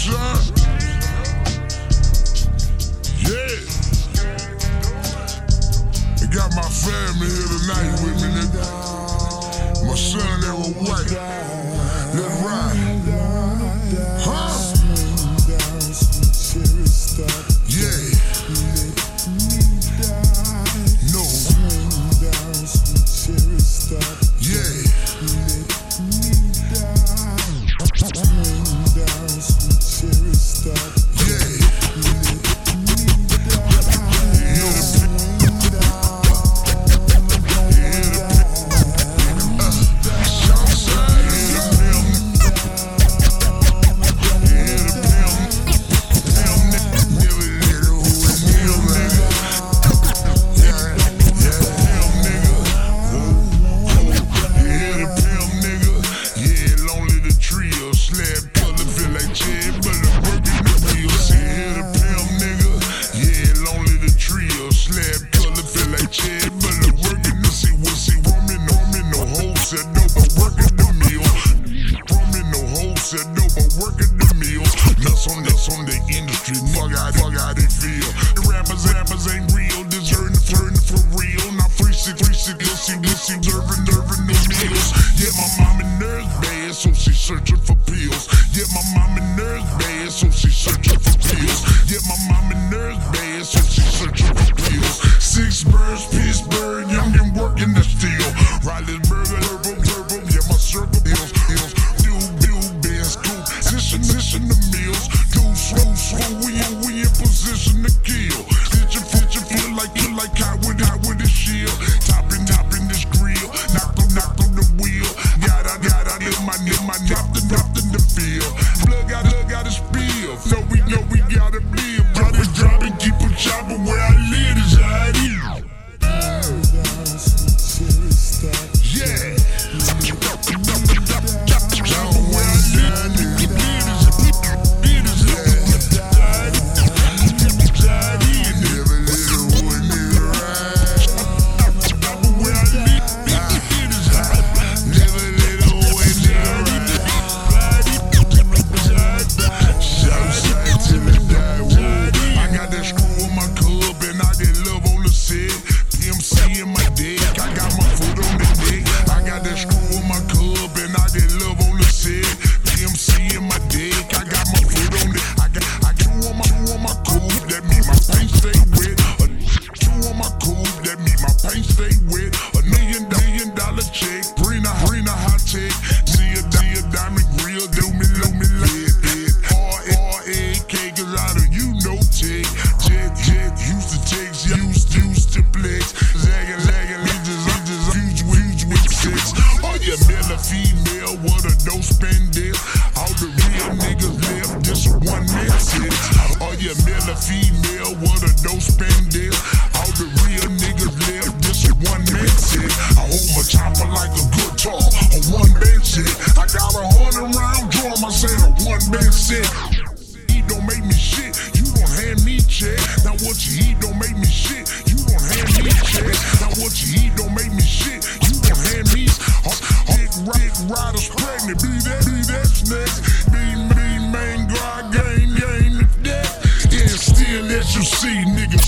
sunshine. Yeah. I got my family here tonight with me, nigga. My son, they were white. Let's ride. fuck out, fuck out It feel. The rappers, rappers ain't real, deserving, flirting for real. Now free shit, free shit, listen, listen, serving, serving the meals. Yeah, my mom and nurse bad, so she searching for pills. Yeah, my mom and nurse bad, so she searching. kill a female, what a no spend is. All the real niggas live, this is one man shit. I hold my chopper like a guitar, a one man shit. I got a See, nigga.